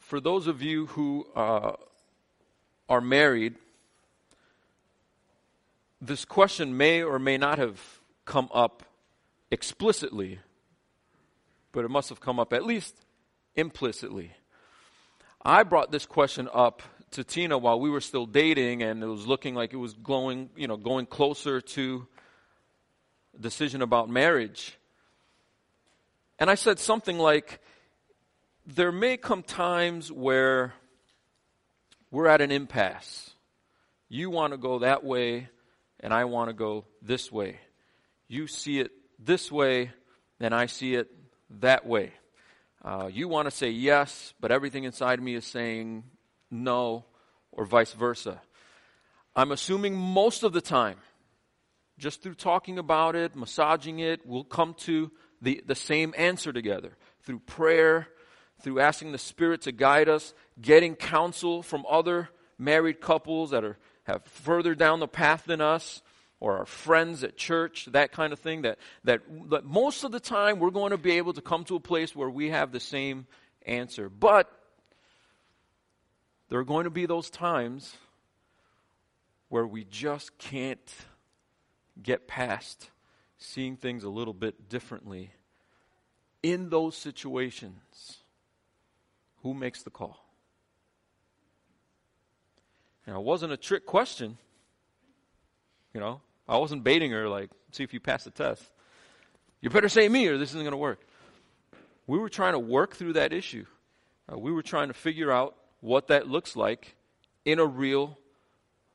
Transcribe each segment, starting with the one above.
for those of you who uh, are married, this question may or may not have come up explicitly, but it must have come up at least implicitly. I brought this question up to Tina while we were still dating, and it was looking like it was going, you know, going closer to decision about marriage. And I said something like, there may come times where we're at an impasse. You want to go that way, and I want to go this way. You see it this way, and I see it that way. Uh, you want to say yes, but everything inside me is saying no, or vice versa. I'm assuming most of the time, just through talking about it, massaging it, we'll come to the, the same answer together through prayer, through asking the Spirit to guide us, getting counsel from other married couples that are have further down the path than us, or our friends at church, that kind of thing, that, that, that most of the time we're going to be able to come to a place where we have the same answer. But there are going to be those times where we just can't get past seeing things a little bit differently. In those situations, who makes the call? Now, it wasn't a trick question. You know, I wasn't baiting her, like, see if you pass the test. You better say me or this isn't going to work. We were trying to work through that issue. Uh, we were trying to figure out what that looks like in a real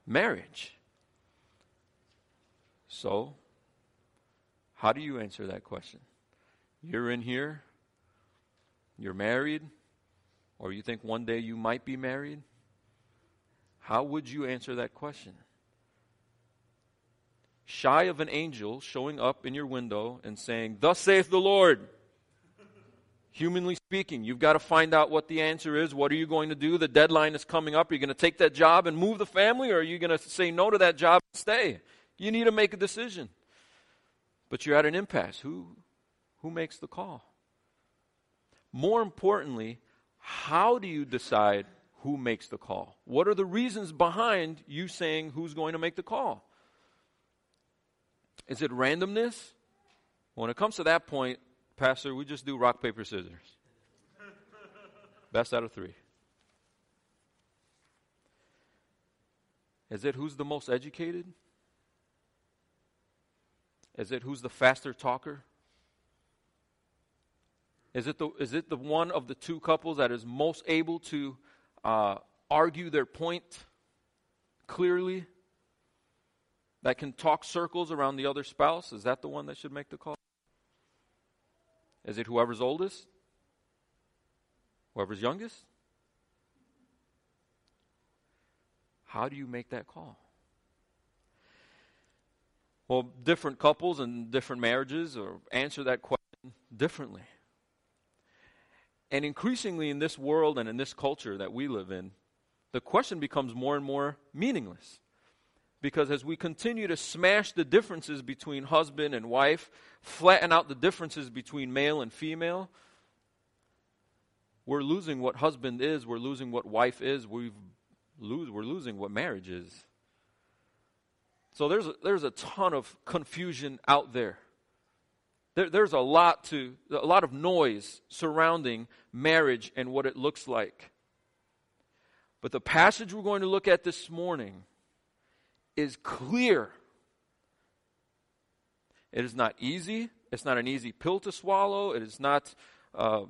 marriage. So, how do you answer that question? You're in here, you're married, or you think one day you might be married? How would you answer that question? Shy of an angel showing up in your window and saying, Thus saith the Lord. Humanly speaking, you've got to find out what the answer is. What are you going to do? The deadline is coming up. Are you going to take that job and move the family, or are you going to say no to that job and stay? You need to make a decision. But you're at an impasse. Who, who makes the call? More importantly, how do you decide who makes the call? What are the reasons behind you saying who's going to make the call? Is it randomness? When it comes to that point, Pastor, we just do rock, paper, scissors. Best out of three. Is it who's the most educated? Is it who's the faster talker? Is it the, is it the one of the two couples that is most able to uh, argue their point clearly, that can talk circles around the other spouse, is that the one that should make the call? Is it whoever's oldest? Whoever's youngest? How do you make that call? Well, different couples and different marriages answer that question differently. And increasingly in this world and in this culture that we live in, the question becomes more and more meaningless. Because as we continue to smash the differences between husband and wife, flatten out the differences between male and female, we're losing what husband is, we're losing what wife is, we've lose, we're losing what marriage is. So there's a, there's a ton of confusion out there. There, there's a lot to a lot of noise surrounding marriage and what it looks like. But the passage we're going to look at this morning is clear. It is not easy. It's not an easy pill to swallow. It is not uh,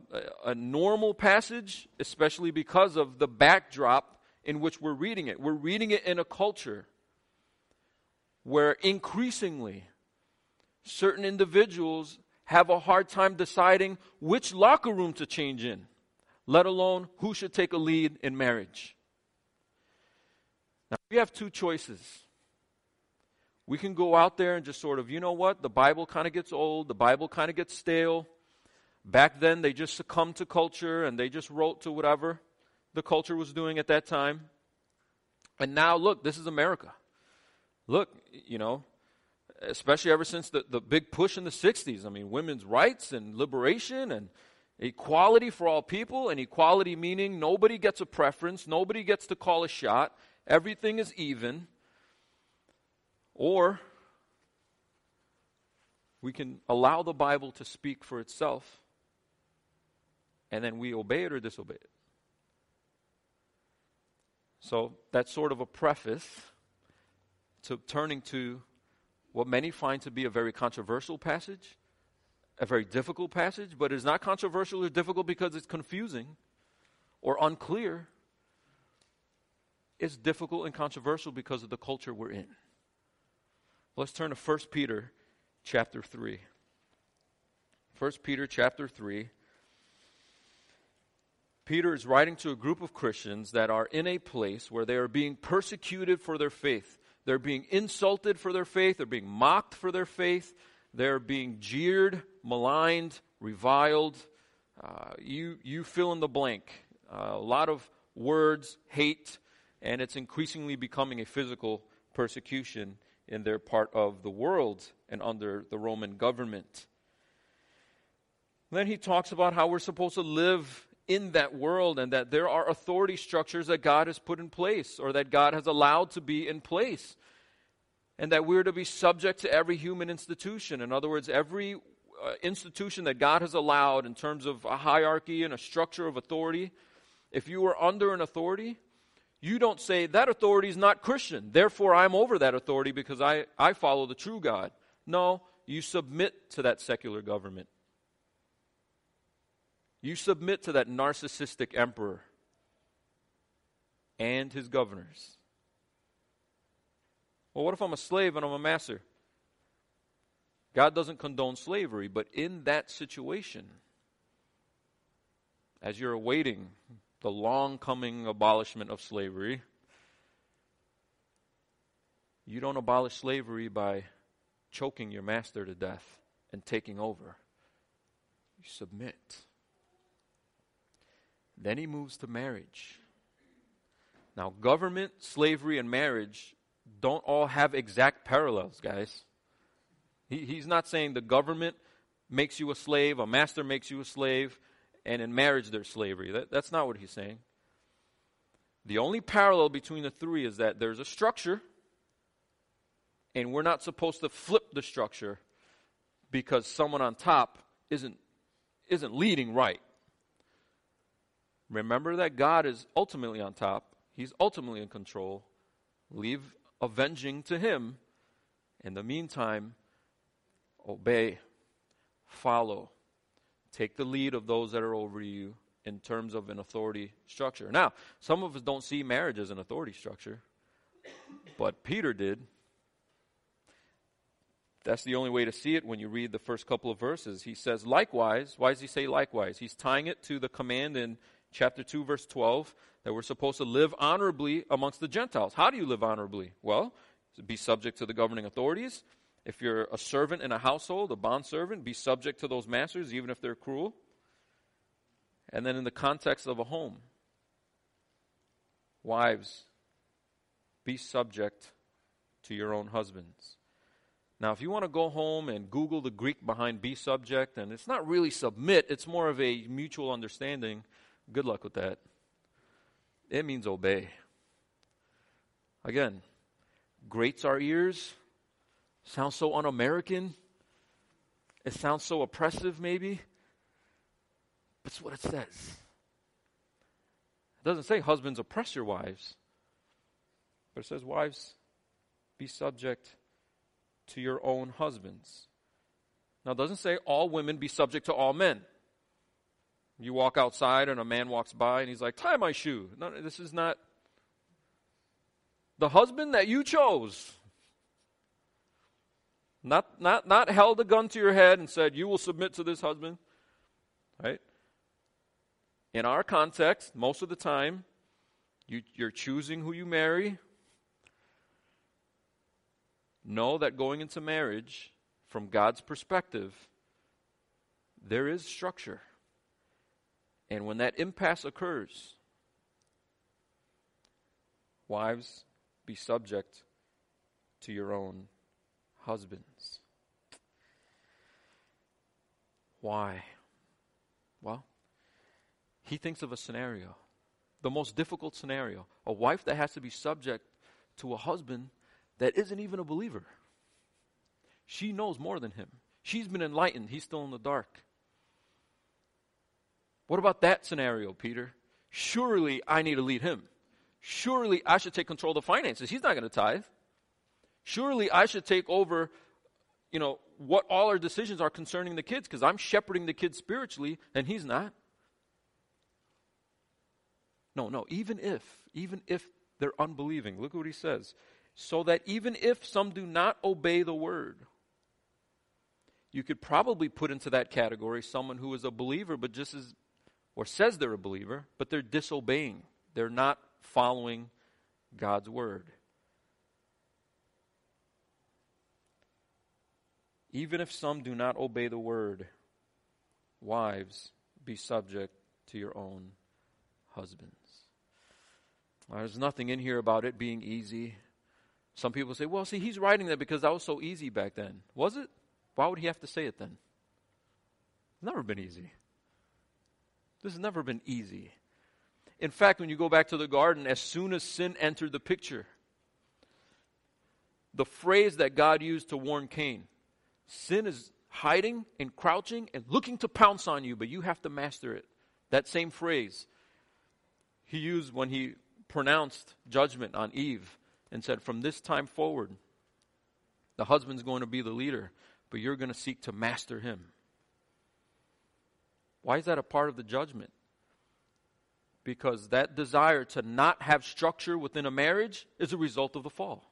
a normal passage, especially because of the backdrop in which we're reading it. We're reading it in a culture where increasingly certain individuals have a hard time deciding which locker room to change in, let alone who should take a lead in marriage. Now, we have two choices. We can go out there and just sort of, you know what, the Bible kind of gets old, the Bible kind of gets stale. Back then, they just succumbed to culture and they just wrote to whatever the culture was doing at that time. And now, look, this is America. Look, you know, especially ever since the, the big push in the 60s. I mean, women's rights and liberation, and, Equality for all people, and equality meaning nobody gets a preference, nobody gets to call a shot, everything is even. Or we can allow the Bible to speak for itself, and then we obey it or disobey it. So that's sort of a preface to turning to what many find to be a very controversial passage, a very difficult passage, but it's not controversial or difficult because it's confusing or unclear. It's difficult and controversial because of the culture we're in. Let's turn to 1 Peter chapter 3. 1 Peter chapter 3. Peter is writing to a group of Christians that are in a place where they are being persecuted for their faith. They're being insulted for their faith. They're being mocked for their faith. They're being jeered, maligned, reviled. Uh, you, you fill in the blank. Uh, a lot of words, hate, and it's increasingly becoming a physical persecution in their part of the world and under the Roman government. Then he talks about how we're supposed to live in that world and that there are authority structures that God has put in place or that God has allowed to be in place. And that we're to be subject to every human institution. In other words, every uh, institution that God has allowed in terms of a hierarchy and a structure of authority, if you are under an authority, you don't say, that authority is not Christian, therefore I'm over that authority because I, I follow the true God. No, you submit to that secular government. You submit to that narcissistic emperor and his governors. Well, what if I'm a slave and I'm a master? God doesn't condone slavery, but in that situation, as you're awaiting the long coming abolishment of slavery, you don't abolish slavery by choking your master to death and taking over. You submit. Then he moves to marriage. Now, government, slavery, and marriage don't all have exact parallels, guys. He, he's not saying the government makes you a slave, a master makes you a slave, and in marriage there's slavery. That, that's not what he's saying. The only parallel between the three is that there's a structure, and we're not supposed to flip the structure because someone on top isn't, isn't leading right. Remember that God is ultimately on top, He's ultimately in control. Leave avenging to Him. In the meantime, obey, follow, take the lead of those that are over you in terms of an authority structure. Now, some of us don't see marriage as an authority structure, but Peter did. That's the only way to see it when you read the first couple of verses. He says, likewise. Why does he say likewise? He's tying it to the command in chapter 2, verse 12, that we're supposed to live honorably amongst the Gentiles. How do you live honorably? Well, be subject to the governing authorities. If you're a servant in a household, a bond servant, be subject to those masters, even if they're cruel. And then in the context of a home, wives, be subject to your own husbands. Now, if you want to go home and Google the Greek behind be subject, and it's not really submit, it's more of a mutual understanding Good luck with that. It means obey. Again, grates our ears. Sounds so un American. It sounds so oppressive, maybe. But it's what it says. It doesn't say husbands oppress your wives, but it says wives be subject to your own husbands. Now, it doesn't say all women be subject to all men. You walk outside and a man walks by and he's like, tie my shoe. No, this is not the husband that you chose. Not, not, not held a gun to your head and said, you will submit to this husband. Right? In our context, most of the time, you, you're choosing who you marry. Know that going into marriage, from God's perspective, there is structure. And when that impasse occurs, wives, be subject to your own husbands. Why? Well, he thinks of a scenario, the most difficult scenario a wife that has to be subject to a husband that isn't even a believer. She knows more than him. She's been enlightened, he's still in the dark. What about that scenario, Peter? Surely I need to lead him. Surely I should take control of the finances. He's not going to tithe. Surely I should take over, you know, what all our decisions are concerning the kids because I'm shepherding the kids spiritually and he's not. No, no, even if, even if they're unbelieving, look what he says. So that even if some do not obey the word, you could probably put into that category someone who is a believer but just as or says they're a believer, but they're disobeying. They're not following God's word. Even if some do not obey the word, wives, be subject to your own husbands. there's nothing in here about it being easy. Some people say, well, see, he's writing that because that was so easy back then. Was it? Why would he have to say it then? It's never been easy. This has never been easy. In fact, when you go back to the garden, as soon as sin entered the picture, the phrase that God used to warn Cain sin is hiding and crouching and looking to pounce on you, but you have to master it. That same phrase he used when he pronounced judgment on Eve and said, From this time forward, the husband's going to be the leader, but you're going to seek to master him. Why is that a part of the judgment? Because that desire to not have structure within a marriage is a result of the fall.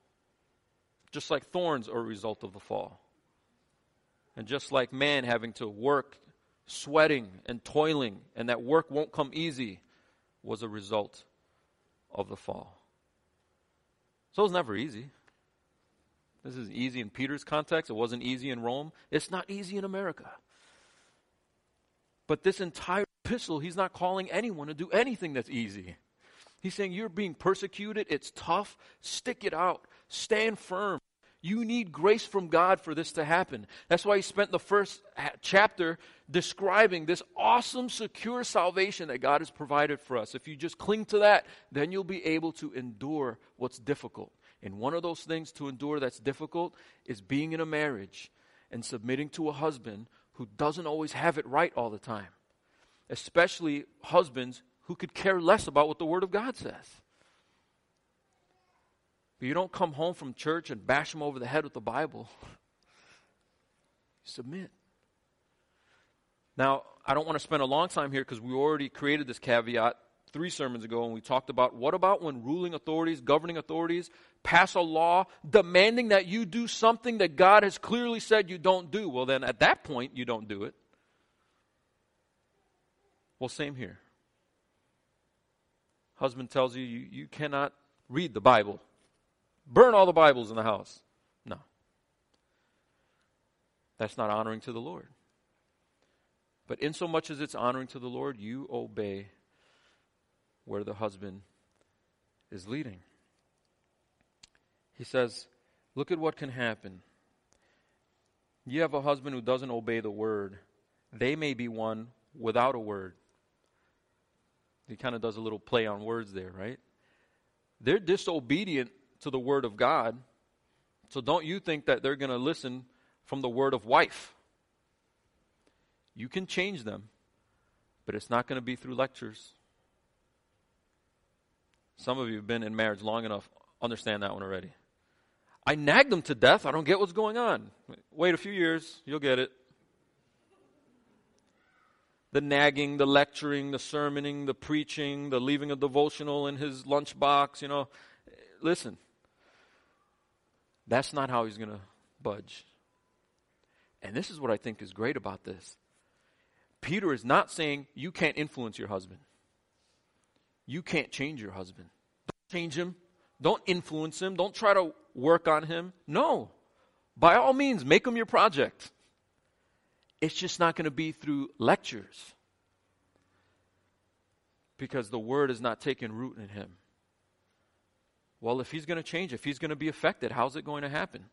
Just like thorns are a result of the fall. And just like man having to work, sweating and toiling, and that work won't come easy, was a result of the fall. So it's never easy. This is easy in Peter's context. It wasn't easy in Rome. It's not easy in America. But this entire epistle, he's not calling anyone to do anything that's easy. He's saying, You're being persecuted. It's tough. Stick it out. Stand firm. You need grace from God for this to happen. That's why he spent the first chapter describing this awesome, secure salvation that God has provided for us. If you just cling to that, then you'll be able to endure what's difficult. And one of those things to endure that's difficult is being in a marriage and submitting to a husband who doesn't always have it right all the time, especially husbands who could care less about what the Word of God says. But you don't come home from church and bash them over the head with the Bible. submit. Now, I don't want to spend a long time here because we already created this caveat three sermons ago and we talked about what about when ruling authorities, governing authorities pass a law demanding that you do something that God has clearly said you don't do? Well, then at that point, you don't do it. Well, same here. Husband tells you, you, you cannot read the Bible. Burn all the Bibles in the house. No. That's not honoring to the Lord. But in so much as it's honoring to the Lord, you obey where the husband is leading. He says, Look at what can happen. You have a husband who doesn't obey the word, they may be won without a word. He kind of does a little play on words there, right? They're disobedient to the word of God. So don't you think that they're going to listen from the word of wife. You can change them, but it's not going to be through lectures. Some of you have been in marriage long enough, understand that one already. I nagged them to death. I don't get what's going on. Wait a few years, you'll get it. The nagging, the lecturing, the sermoning, the preaching, the leaving a devotional in his lunchbox, you know. Listen, that's not how he's going to budge. And this is what I think is great about this. Peter is not saying you can't influence your husband. You can't change your husband. Don't change him. Don't influence him. Don't try to work on him. No. By all means, make him your project. It's just not going to be through lectures because the word is not taking root in him. Well, if he's going to change, if he's going to be affected, how's it going to happen?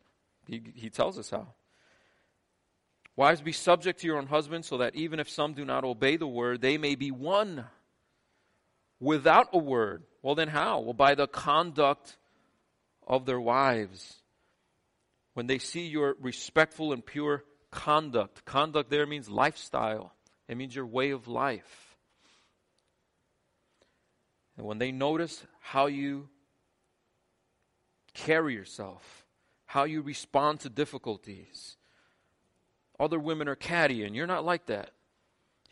He, he tells us how. Wives, be subject to your own husbands, so that even if some do not obey the word, they may be won without a word. Well, then how? Well, by the conduct of their wives. When they see your respectful and pure conduct, conduct there means lifestyle, it means your way of life. And when they notice how you carry yourself, how you respond to difficulties, other women are catty, and you're not like that.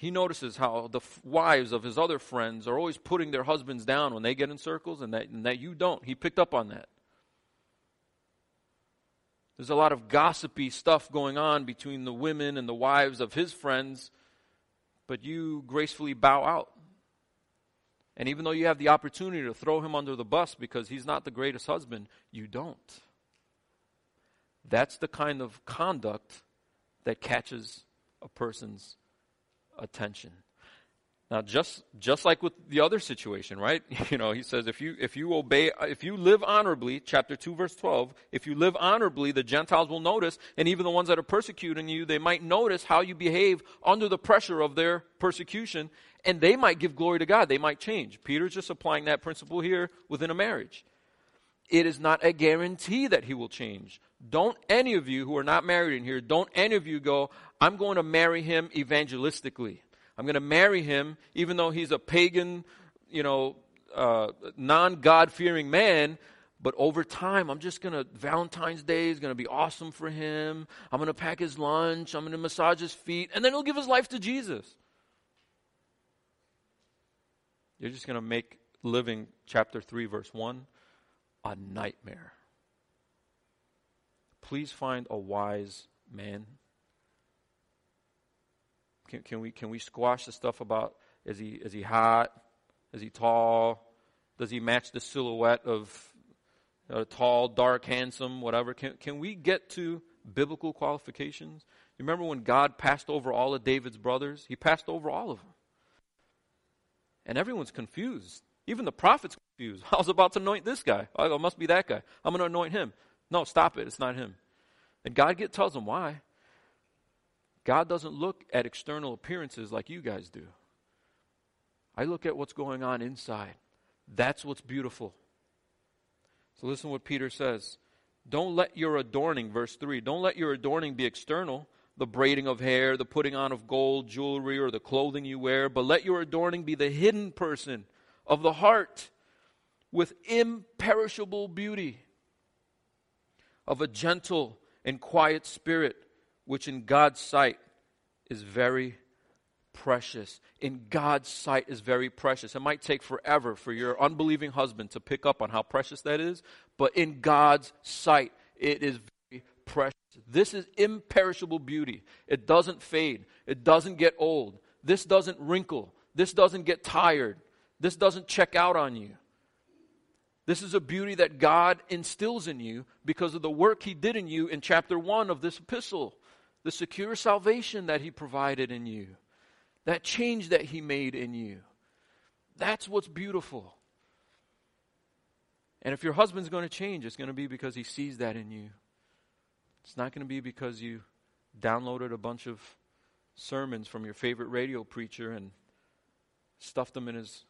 He notices how the f- wives of his other friends are always putting their husbands down when they get in circles, and that, and that you don't. He picked up on that. There's a lot of gossipy stuff going on between the women and the wives of his friends, but you gracefully bow out. And even though you have the opportunity to throw him under the bus because he's not the greatest husband, you don't. That's the kind of conduct that catches a person's attention. Now, just just like with the other situation, right? You know, he says, if you if you obey, if you live honorably, chapter two, verse twelve, if you live honorably, the Gentiles will notice, and even the ones that are persecuting you, they might notice how you behave under the pressure of their persecution, and they might give glory to God. They might change. Peter's just applying that principle here within a marriage. It is not a guarantee that he will change. Don't any of you who are not married in here, don't any of you go, I'm going to marry him evangelistically. I'm going to marry him even though he's a pagan, you know, uh, non God fearing man. But over time, I'm just going to, Valentine's Day is going to be awesome for him. I'm going to pack his lunch. I'm going to massage his feet. And then he'll give his life to Jesus. You're just going to make living chapter 3, verse 1 a nightmare. Please find a wise man. Can, can, we, can we squash the stuff about is he, is he hot? Is he tall? Does he match the silhouette of tall, dark, handsome, whatever? Can, can we get to biblical qualifications? You remember when God passed over all of David's brothers? He passed over all of them. And everyone's confused. Even the prophet's confused. I was about to anoint this guy. Oh, it must be that guy. I'm going to anoint him. No, stop it. It's not him. And God get, tells him why. God doesn't look at external appearances like you guys do. I look at what's going on inside. That's what's beautiful. So listen what Peter says. Don't let your adorning, verse 3, don't let your adorning be external, the braiding of hair, the putting on of gold, jewelry, or the clothing you wear, but let your adorning be the hidden person of the heart with imperishable beauty, of a gentle and quiet spirit, which in God's sight is very precious. In God's sight is very precious. It might take forever for your unbelieving husband to pick up on how precious that is, but in God's sight, it is very precious. This is imperishable beauty. It doesn't fade, it doesn't get old, this doesn't wrinkle, this doesn't get tired, this doesn't check out on you. This is a beauty that God instills in you because of the work He did in you in chapter 1 of this epistle. The secure salvation that He provided in you, that change that He made in you. That's what's beautiful. And if your husband's going to change, it's going to be because he sees that in you. It's not going to be because you downloaded a bunch of sermons from your favorite radio preacher and stuffed them in his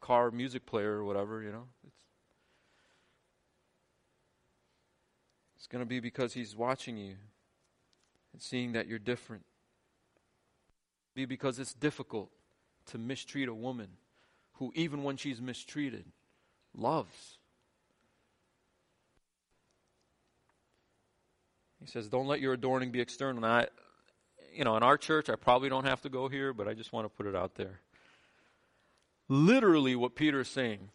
car music player or whatever, you know. It's, it's going to be because he's watching you and seeing that you're different. Be because it's difficult to mistreat a woman who, even when she's mistreated, loves. He says, Don't let your adorning be external. I, you know, in our church, I probably don't have to go here, but I just want to put it out there literally what Peter is saying.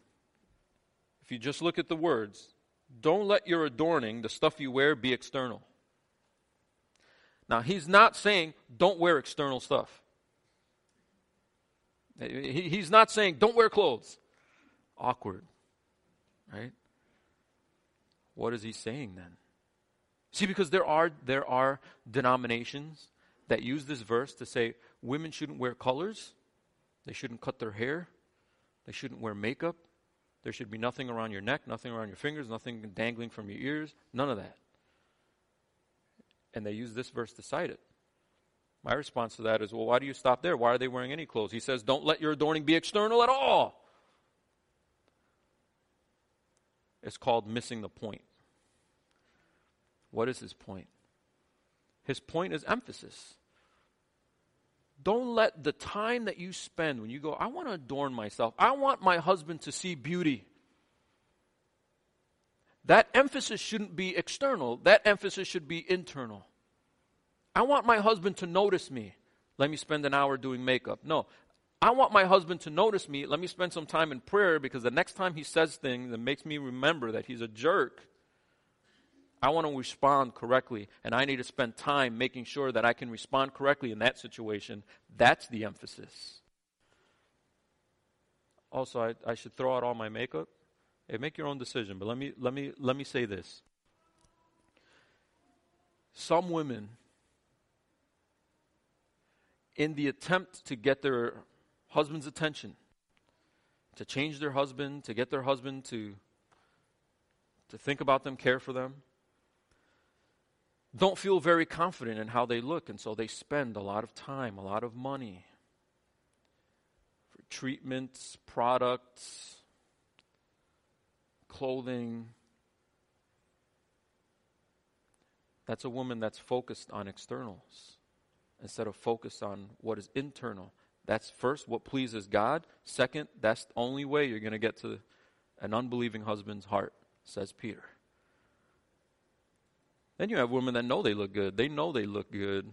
If you just look at the words, don't let your adorning, the stuff you wear, be external. Now, he's not saying don't wear external stuff. He's not saying don't wear clothes. Awkward, right? What is he saying then? See, because there are, there are denominations that use this verse to say women shouldn't wear colors, they shouldn't cut their hair, they shouldn't wear makeup. There should be nothing around your neck, nothing around your fingers, nothing dangling from your ears, none of that. And they use this verse to cite it. My response to that is, well, why do you stop there? Why are they wearing any clothes? He says, don't let your adorning be external at all. It's called missing the point. What is his point? His point is emphasis. Don't let the time that you spend when you go, I want to adorn myself, I want my husband to see beauty. That emphasis shouldn't be external, that emphasis should be internal. I want my husband to notice me. Let me spend an hour doing makeup. No. I want my husband to notice me. Let me spend some time in prayer because the next time he says things that makes me remember that he's a jerk, I want to respond correctly, and I need to spend time making sure that I can respond correctly in that situation. That's the emphasis. Also, I, I should throw out all my makeup. Hey, make your own decision, but let me, let, me, let me say this. Some women, in the attempt to get their husband's attention, to change their husband, to get their husband to, to think about them, care for them, don't feel very confident in how they look, and so they spend a lot of time, a lot of money for treatments, products, clothing. That's a woman that's focused on externals instead of focused on what is internal. That's first what pleases God. Second, that's the only way you're going to get to an unbelieving husband's heart, says Peter. Then you have women that know they look good. They know they look good.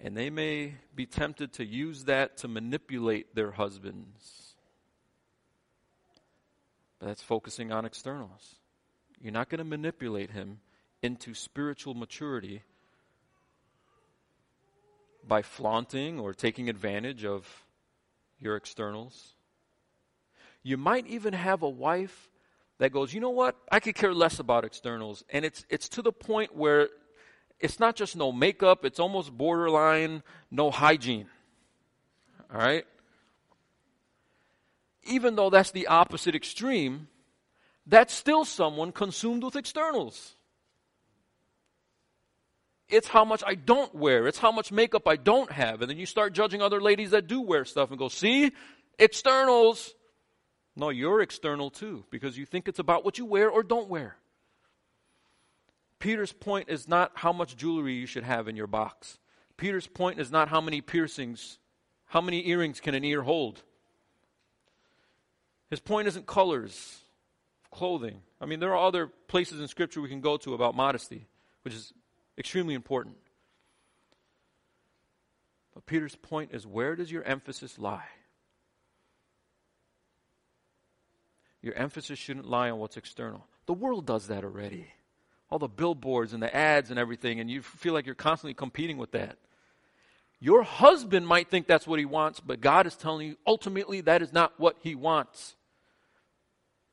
And they may be tempted to use that to manipulate their husbands. But that's focusing on externals. You're not going to manipulate him into spiritual maturity by flaunting or taking advantage of your externals. You might even have a wife that goes, you know what? I could care less about externals. And it's, it's to the point where it's not just no makeup, it's almost borderline no hygiene. All right? Even though that's the opposite extreme, that's still someone consumed with externals. It's how much I don't wear. It's how much makeup I don't have. And then you start judging other ladies that do wear stuff and go, see? Externals. No, you're external too, because you think it's about what you wear or don't wear. Peter's point is not how much jewelry you should have in your box. Peter's point is not how many piercings, how many earrings can an ear hold. His point isn't colors, clothing. I mean, there are other places in Scripture we can go to about modesty, which is extremely important. But Peter's point is where does your emphasis lie? Your emphasis shouldn't lie on what's external. The world does that already. All the billboards and the ads and everything, and you feel like you're constantly competing with that. Your husband might think that's what he wants, but God is telling you ultimately that is not what he wants.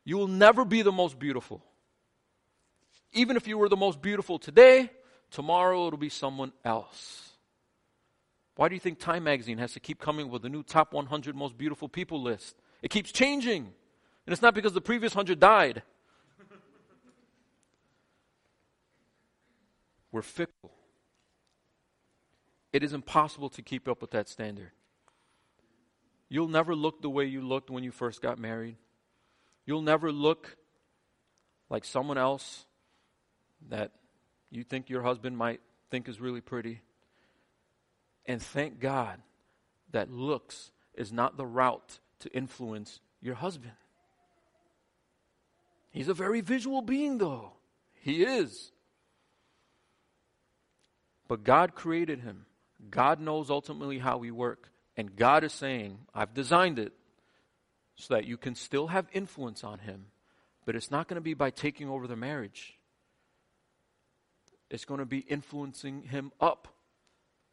You will never be the most beautiful. Even if you were the most beautiful today, tomorrow it'll be someone else. Why do you think Time Magazine has to keep coming with a new top 100 most beautiful people list? It keeps changing. And it's not because the previous hundred died. We're fickle. It is impossible to keep up with that standard. You'll never look the way you looked when you first got married. You'll never look like someone else that you think your husband might think is really pretty. And thank God that looks is not the route to influence your husband. He's a very visual being, though. He is. But God created him. God knows ultimately how we work. And God is saying, I've designed it so that you can still have influence on him, but it's not going to be by taking over the marriage. It's going to be influencing him up,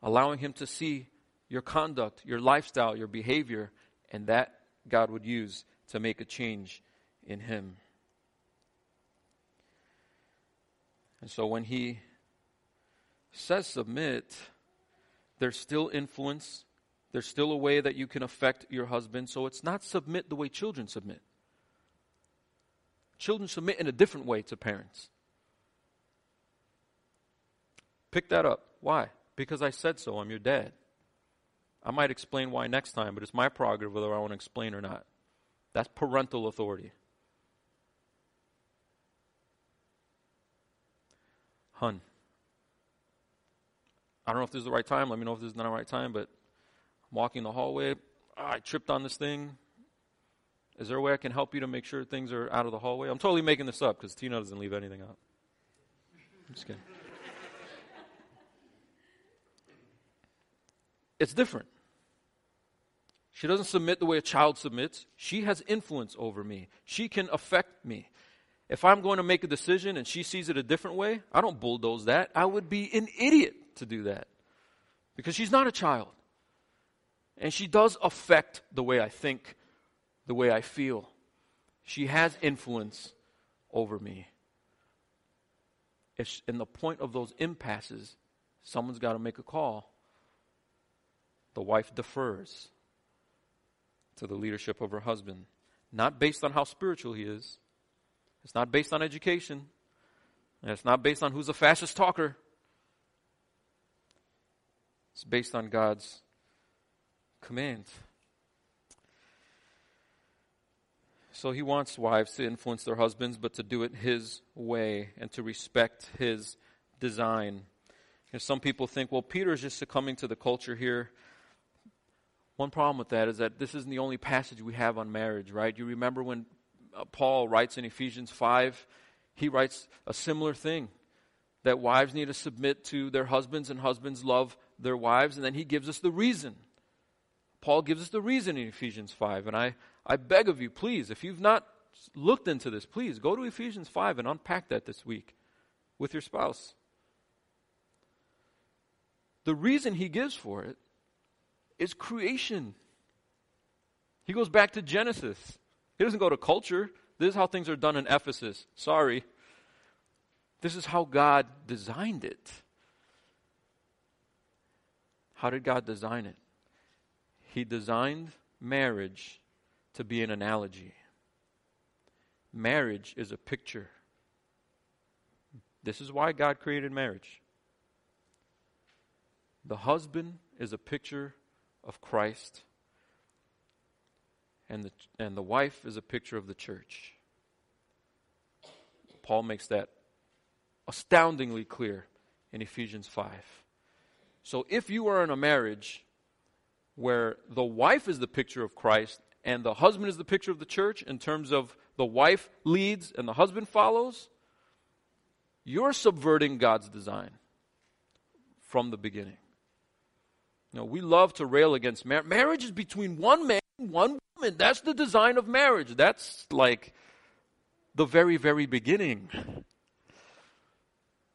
allowing him to see your conduct, your lifestyle, your behavior, and that God would use to make a change in him. And so when he says submit, there's still influence. There's still a way that you can affect your husband. So it's not submit the way children submit. Children submit in a different way to parents. Pick that up. Why? Because I said so. I'm your dad. I might explain why next time, but it's my prerogative whether I want to explain or not. That's parental authority. Hun. I don't know if this is the right time. Let me know if this is not the right time, but Walking the hallway. Ah, I tripped on this thing. Is there a way I can help you to make sure things are out of the hallway? I'm totally making this up because Tina doesn't leave anything out. I'm just kidding. it's different. She doesn't submit the way a child submits. She has influence over me. She can affect me. If I'm going to make a decision and she sees it a different way, I don't bulldoze that. I would be an idiot to do that because she's not a child. And she does affect the way I think, the way I feel. She has influence over me. If, in the point of those impasses, someone's got to make a call. The wife defers to the leadership of her husband, not based on how spiritual he is. It's not based on education. And it's not based on who's the fastest talker. It's based on God's command. So he wants wives to influence their husbands, but to do it his way and to respect his design. You know, some people think, well, Peter is just succumbing to the culture here. One problem with that is that this isn't the only passage we have on marriage, right? You remember when uh, Paul writes in Ephesians 5, he writes a similar thing that wives need to submit to their husbands and husbands love their wives, and then he gives us the reason. Paul gives us the reason in Ephesians 5, and I, I beg of you, please, if you've not looked into this, please go to Ephesians 5 and unpack that this week with your spouse. The reason he gives for it is creation. He goes back to Genesis. He doesn't go to culture. This is how things are done in Ephesus. Sorry. This is how God designed it. How did God design it? He designed marriage to be an analogy. Marriage is a picture. This is why God created marriage. The husband is a picture of Christ, and the, and the wife is a picture of the church. Paul makes that astoundingly clear in Ephesians 5. So if you are in a marriage where the wife is the picture of Christ and the husband is the picture of the church in terms of the wife leads and the husband follows, you're subverting God's design from the beginning. You know, we love to rail against marriage. Marriage is between one man and one woman. That's the design of marriage. That's like the very, very beginning.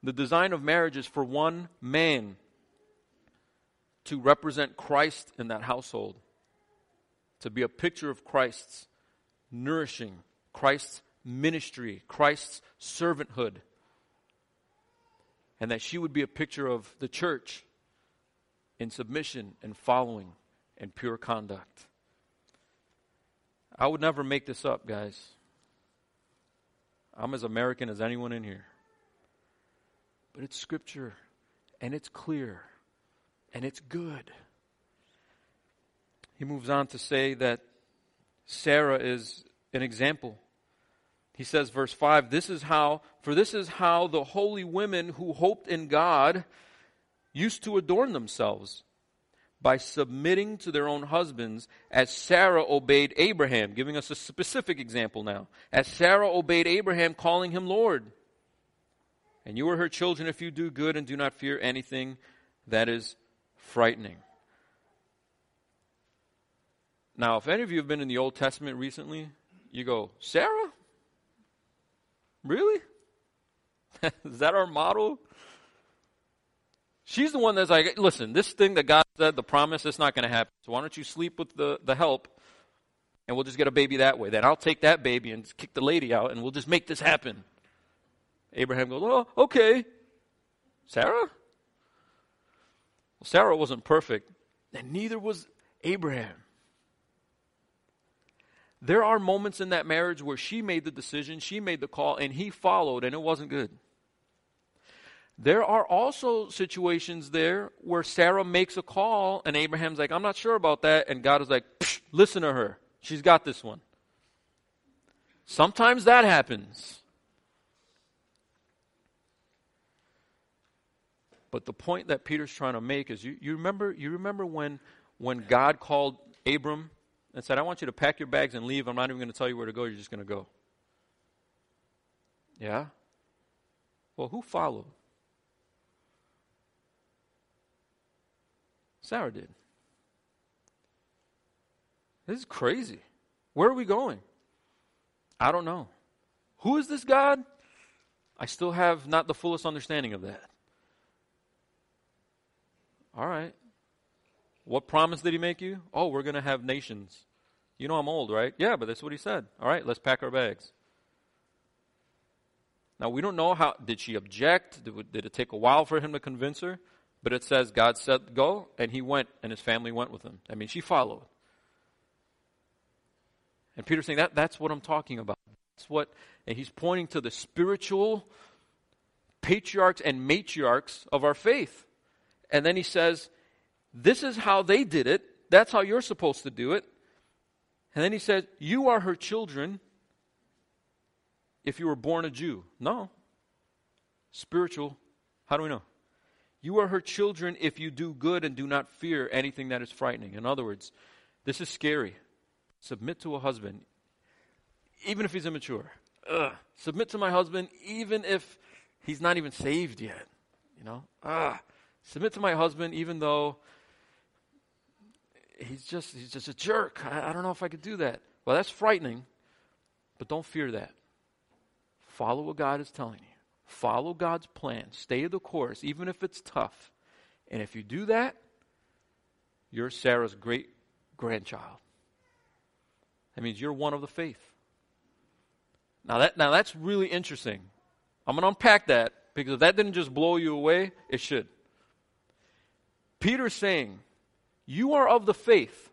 The design of marriage is for one man to represent Christ in that household, to be a picture of Christ's nourishing, Christ's ministry, Christ's servanthood, and that she would be a picture of the church in submission and following and pure conduct. I would never make this up, guys. I'm as American as anyone in here. But it's scripture and it's clear and it's good. He moves on to say that Sarah is an example. He says, verse 5, this is how, for this is how the holy women who hoped in God used to adorn themselves by submitting to their own husbands as Sarah obeyed Abraham, giving us a specific example now. As Sarah obeyed Abraham, calling him Lord. And you are her children if you do good and do not fear anything that is frightening. Now, if any of you have been in the Old Testament recently, you go, Sarah? Really? Is that our model? She's the one that's like, listen, this thing that God said, the promise, it's not going to happen. So why don't you sleep with the, the help and we'll just get a baby that way. Then I'll take that baby and kick the lady out and we'll just make this happen. Abraham goes, oh, okay. Sarah? Sarah wasn't perfect, and neither was Abraham. There are moments in that marriage where she made the decision, she made the call, and he followed, and it wasn't good. There are also situations there where Sarah makes a call and Abraham's like, I'm not sure about that. And God is like, listen to her. She's got this one. Sometimes that happens. But the point that Peter's trying to make is you, you remember you remember when when God called Abram and said, I want you to pack your bags and leave. I'm not even going to tell you where to go, you're just going to go. Yeah? Well, who followed? Sarah did. This is crazy. Where are we going? I don't know. Who is this God? I still have not the fullest understanding of that. All right. What promise did he make you? Oh, we're going to have nations. You know I'm old, right? Yeah, but that's what he said. All right, let's pack our bags. Now, we don't know how, did she object? Did, did it take a while for him to convince her? But it says God said go, and he went, and his family went with him. I mean, she followed. And Peter's saying that that's what I'm talking about. That's what, and he's pointing to the spiritual patriarchs and matriarchs of our faith. And then he says, This is how they did it. That's how you're supposed to do it. And then he says, You are her children if you were born a Jew. No. Spiritual. How do we know? You are her children if you do good and do not fear anything that is frightening. In other words, this is scary. Submit to a husband, even if he's immature. Ugh. Submit to my husband, even if he's not even saved yet. You know? Ugh. Submit to my husband, even though he's just he's just a jerk. I, I don't know if I could do that. Well, that's frightening, but don't fear that. Follow what God is telling you. Follow God's plan. Stay the course, even if it's tough. And if you do that, you're Sarah's great grandchild. That means you're one of the faith. Now that now that's really interesting. I'm going to unpack that because if that didn't just blow you away, it should. Peter's saying, You are of the faith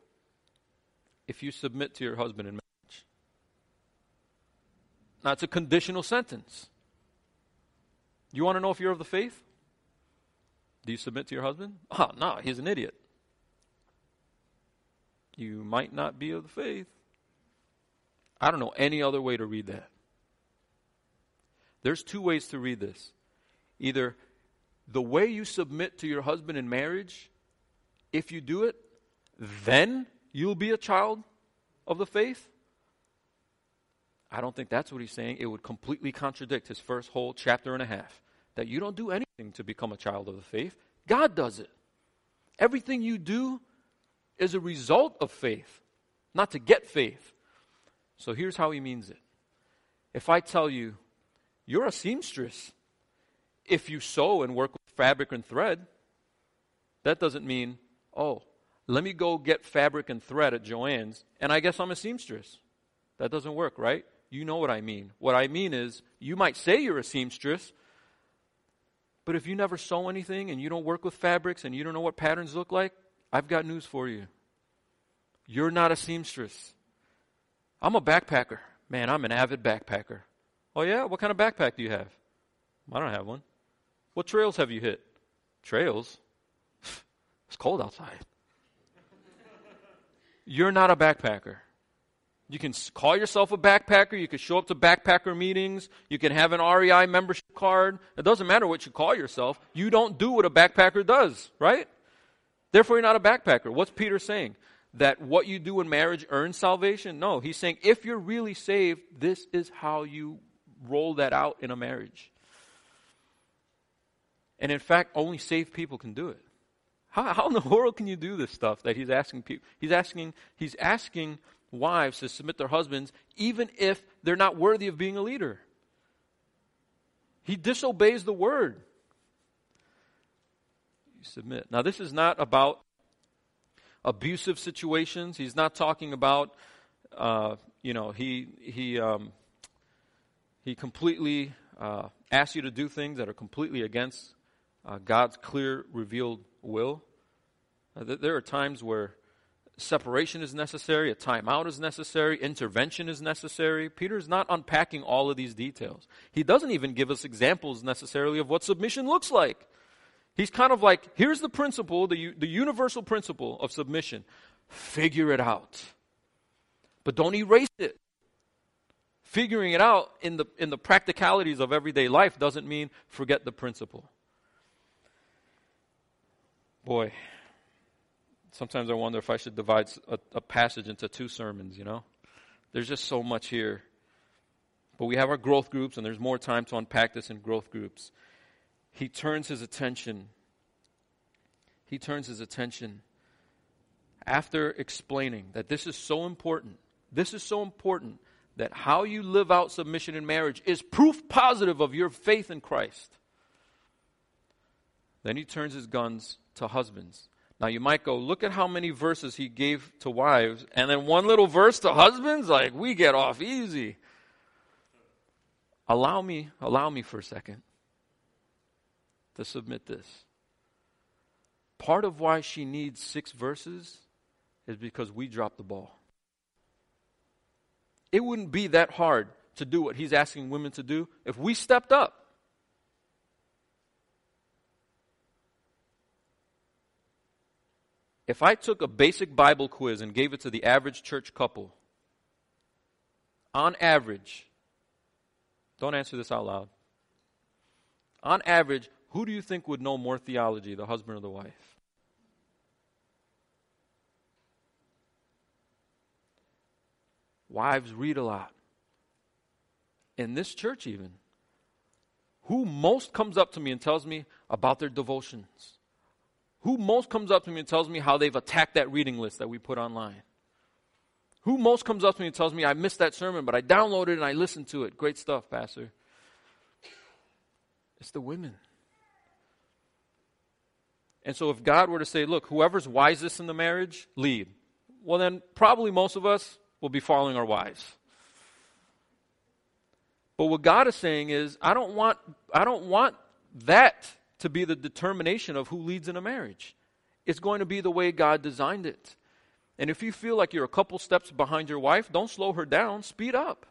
if you submit to your husband in marriage. Now, it's a conditional sentence. You want to know if you're of the faith? Do you submit to your husband? Ah, oh, no, he's an idiot. You might not be of the faith. I don't know any other way to read that. There's two ways to read this. Either the way you submit to your husband in marriage, if you do it, then you'll be a child of the faith. I don't think that's what he's saying. It would completely contradict his first whole chapter and a half that you don't do anything to become a child of the faith. God does it. Everything you do is a result of faith, not to get faith. So here's how he means it. If I tell you, you're a seamstress, if you sew and work with fabric and thread, that doesn't mean, oh, let me go get fabric and thread at Joann's, and I guess I'm a seamstress. That doesn't work, right? You know what I mean. What I mean is, you might say you're a seamstress, but if you never sew anything and you don't work with fabrics and you don't know what patterns look like, I've got news for you. You're not a seamstress. I'm a backpacker. Man, I'm an avid backpacker. Oh, yeah? What kind of backpack do you have? I don't have one. What trails have you hit? Trails? it's cold outside. You're not a backpacker. You can call yourself a backpacker. You can show up to backpacker meetings. You can have an REI membership card. It doesn't matter what you call yourself. You don't do what a backpacker does, right? Therefore, you're not a backpacker. What's Peter saying? That what you do in marriage earns salvation? No, he's saying if you're really saved, this is how you roll that out in a marriage. And in fact, only saved people can do it. How, how in the world can you do this stuff that he's asking people? He's asking, he's asking wives to submit their husbands, even if they're not worthy of being a leader. He disobeys the word. You submit. Now, this is not about abusive situations. He's not talking about, uh, you know, he he um, he completely uh, asks you to do things that are completely against uh, God's clear, revealed will. Uh, there are times where separation is necessary, a timeout is necessary, intervention is necessary. Peter's not unpacking all of these details. He doesn't even give us examples necessarily of what submission looks like. He's kind of like, here's the principle, the, the universal principle of submission. Figure it out. But don't erase it. Figuring it out in the, in the practicalities of everyday life doesn't mean forget the principle. Boy, sometimes I wonder if I should divide a, a passage into two sermons, you know? There's just so much here. But we have our growth groups, and there's more time to unpack this in growth groups. He turns his attention. He turns his attention after explaining that this is so important. This is so important that how you live out submission in marriage is proof positive of your faith in Christ. Then he turns his guns to husbands. Now you might go, look at how many verses he gave to wives, and then one little verse to husbands? Like, we get off easy. Allow me, allow me for a second to submit this. Part of why she needs six verses is because we dropped the ball. It wouldn't be that hard to do what he's asking women to do if we stepped up. If I took a basic Bible quiz and gave it to the average church couple, on average, don't answer this out loud. On average, who do you think would know more theology, the husband or the wife? Wives read a lot. In this church, even. Who most comes up to me and tells me about their devotions? Who most comes up to me and tells me how they've attacked that reading list that we put online? Who most comes up to me and tells me I missed that sermon, but I downloaded and I listened to it? Great stuff, Pastor. It's the women. And so if God were to say, look, whoever's wisest in the marriage, lead, well, then probably most of us will be following our wives. But what God is saying is, I don't want, I don't want that to be the determination of who leads in a marriage. It's going to be the way God designed it. And if you feel like you're a couple steps behind your wife, don't slow her down, speed up.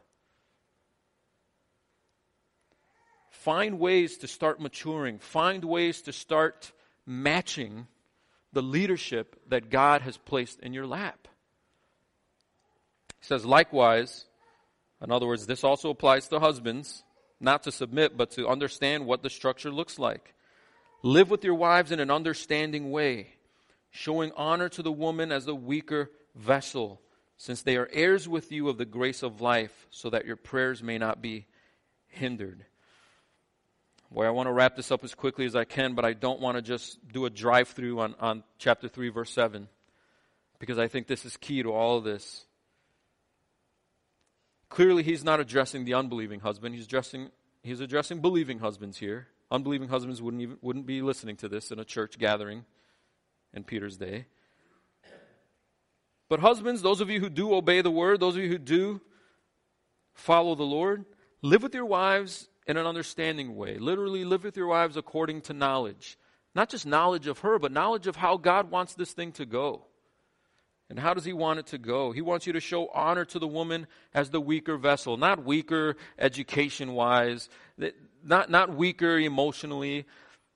Find ways to start maturing, find ways to start matching the leadership that God has placed in your lap. He says, likewise, in other words, this also applies to husbands, not to submit, but to understand what the structure looks like. Live with your wives in an understanding way, showing honor to the woman as the weaker vessel, since they are heirs with you of the grace of life, so that your prayers may not be hindered. Boy, I want to wrap this up as quickly as I can, but I don't want to just do a drive through on, on chapter 3, verse 7, because I think this is key to all of this. Clearly, he's not addressing the unbelieving husband, he's addressing, he's addressing believing husbands here. Unbelieving husbands wouldn't, even, wouldn't be listening to this in a church gathering in Peter's day. But husbands, those of you who do obey the word, those of you who do follow the Lord, live with your wives in an understanding way. Literally, live with your wives according to knowledge. Not just knowledge of her, but knowledge of how God wants this thing to go. And how does he want it to go? He wants you to show honor to the woman as the weaker vessel, not weaker education wise, not, not weaker emotionally.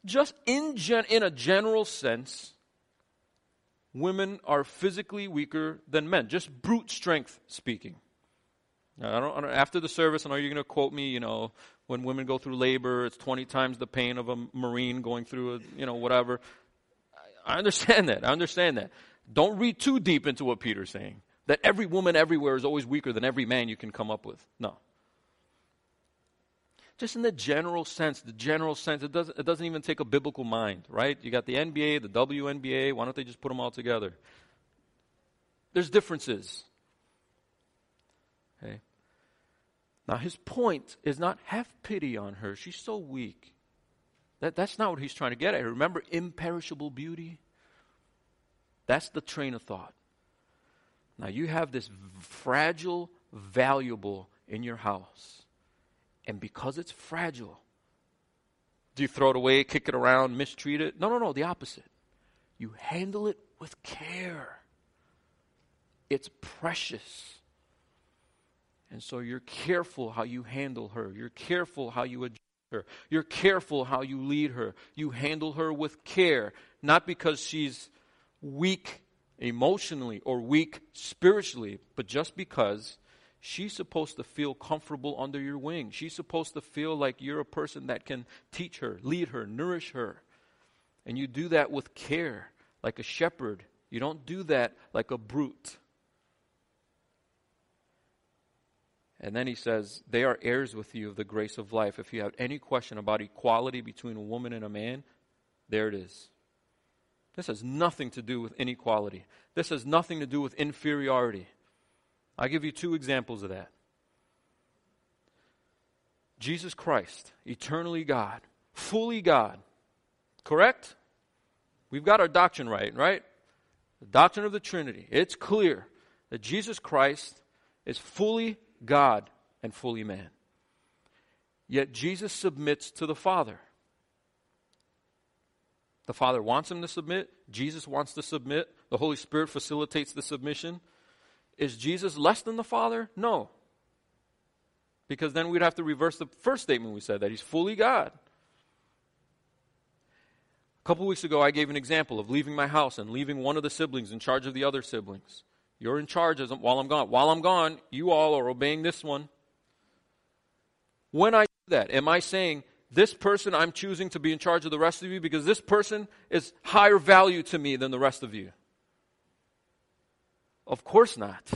Just in, gen, in a general sense, women are physically weaker than men, just brute strength speaking. I don't, I don't, after the service, I know you're going to quote me, you know, when women go through labor, it's 20 times the pain of a Marine going through, a, you know, whatever. I understand that. I understand that. Don't read too deep into what Peter's saying. That every woman everywhere is always weaker than every man you can come up with. No. Just in the general sense, the general sense, it doesn't, it doesn't even take a biblical mind, right? You got the NBA, the WNBA, why don't they just put them all together? There's differences. Okay? Now, his point is not have pity on her. She's so weak. That, that's not what he's trying to get at. Remember imperishable beauty? That's the train of thought. Now you have this fragile, valuable in your house. And because it's fragile, do you throw it away, kick it around, mistreat it? No, no, no, the opposite. You handle it with care. it's precious. And so you're careful how you handle her. You're careful how you address her. You're careful how you lead her. You handle her with care, not because she's weak emotionally or weak spiritually, but just because she's supposed to feel comfortable under your wing. She's supposed to feel like you're a person that can teach her, lead her, nourish her. And you do that with care, like a shepherd. You don't do that like a brute. And then he says, They are heirs with you of the grace of life. If you have any question about equality between a woman and a man, there it is. This has nothing to do with inequality. This has nothing to do with inferiority. I'll give you two examples of that. Jesus Christ, eternally God, fully God. Correct? We've got our doctrine right, right? The doctrine of the Trinity. It's clear that Jesus Christ is fully God and fully man. Yet Jesus submits to the Father. The Father wants him to submit. Jesus wants to submit. The Holy Spirit facilitates the submission. Is Jesus less than the Father? No. Because then we'd have to reverse the first statement we said that he's fully God. A couple weeks ago, I gave an example of leaving my house and leaving one of the siblings in charge of the other siblings. You're in charge as, while I'm gone. While I'm gone, you all are obeying this one. When I do that, am I saying, this person I'm choosing to be in charge of the rest of you because this person is higher value to me than the rest of you? Of course not.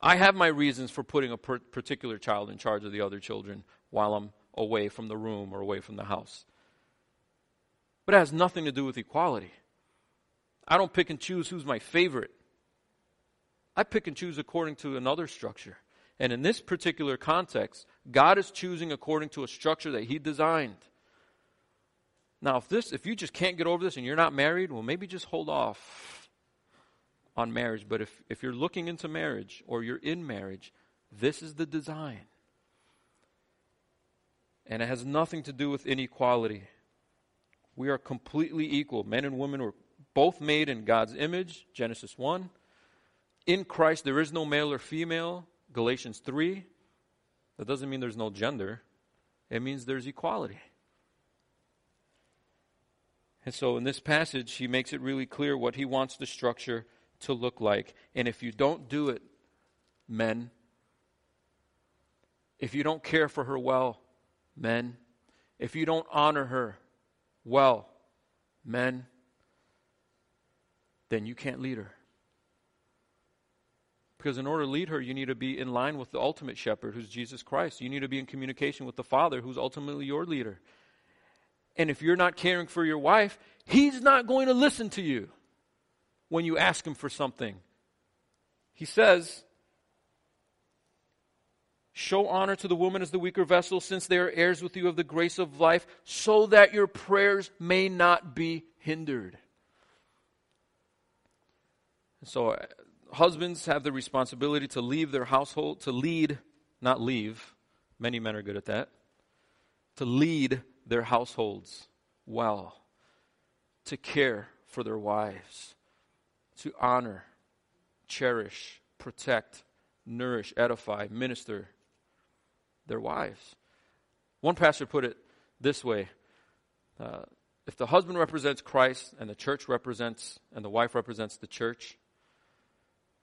I have my reasons for putting a per- particular child in charge of the other children while I'm away from the room or away from the house. But it has nothing to do with equality. I don't pick and choose who's my favorite. I pick and choose according to another structure. And in this particular context, God is choosing according to a structure that He designed. Now, if this, if you just can't get over this and you're not married, well, maybe just hold off on marriage. But if, if you're looking into marriage or you're in marriage, this is the design. And it has nothing to do with inequality. We are completely equal. Men and women were both made in God's image, Genesis 1. In Christ, there is no male or female, Galatians 3. That doesn't mean there's no gender, it means there's equality. And so in this passage, he makes it really clear what he wants the structure to look like. And if you don't do it, men, if you don't care for her well, men, if you don't honor her well, men, then you can't lead her. Because in order to lead her, you need to be in line with the ultimate shepherd, who's Jesus Christ. You need to be in communication with the Father, who's ultimately your leader. And if you're not caring for your wife, he's not going to listen to you when you ask him for something. He says, Show honor to the woman as the weaker vessel, since they are heirs with you of the grace of life, so that your prayers may not be hindered. So, uh, husbands have the responsibility to leave their household, to lead, not leave. Many men are good at that. To lead their households well, to care for their wives, to honor, cherish, protect, nourish, edify, minister their wives. One pastor put it this way uh, if the husband represents Christ and the church represents, and the wife represents the church,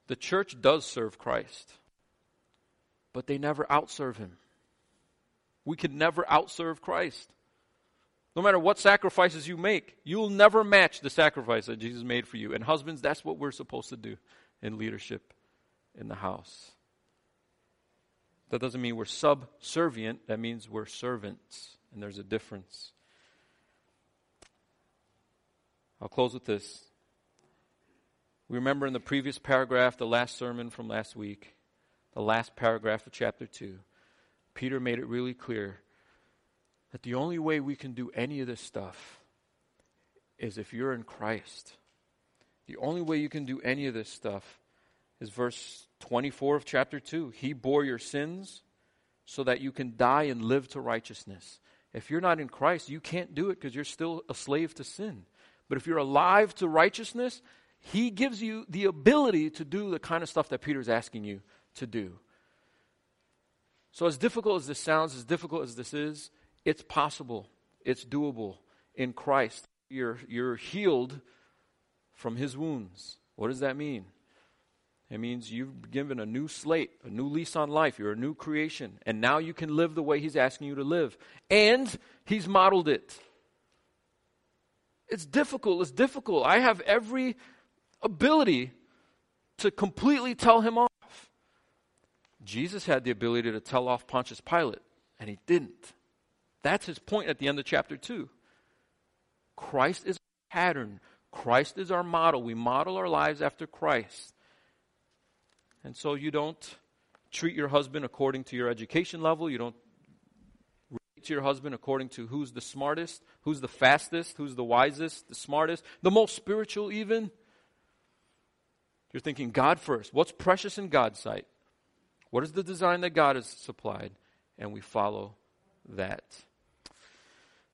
the church does serve Christ, but they never outserve him. We can never outserve Christ. No matter what sacrifices you make, you'll never match the sacrifice that Jesus made for you. And husbands, that's what we're supposed to do in leadership in the house. That doesn't mean we're subservient, that means we're servants. And there's a difference. I'll close with this. We remember in the previous paragraph, the last sermon from last week, the last paragraph of chapter 2, Peter made it really clear that the only way we can do any of this stuff is if you're in Christ. The only way you can do any of this stuff is verse 24 of chapter 2. He bore your sins so that you can die and live to righteousness. If you're not in Christ, you can't do it because you're still a slave to sin. But if you're alive to righteousness, He gives you the ability to do the kind of stuff that Peter's asking you to do. So, as difficult as this sounds, as difficult as this is, it's possible. It's doable. In Christ, you're, you're healed from his wounds. What does that mean? It means you've given a new slate, a new lease on life. You're a new creation. And now you can live the way he's asking you to live. And he's modeled it. It's difficult. It's difficult. I have every ability to completely tell him off. Jesus had the ability to tell off Pontius Pilate, and he didn't. That's his point at the end of chapter 2. Christ is our pattern, Christ is our model. We model our lives after Christ. And so you don't treat your husband according to your education level, you don't rate your husband according to who's the smartest, who's the fastest, who's the wisest, the smartest, the most spiritual, even. You're thinking God first. What's precious in God's sight? What is the design that God has supplied? And we follow that.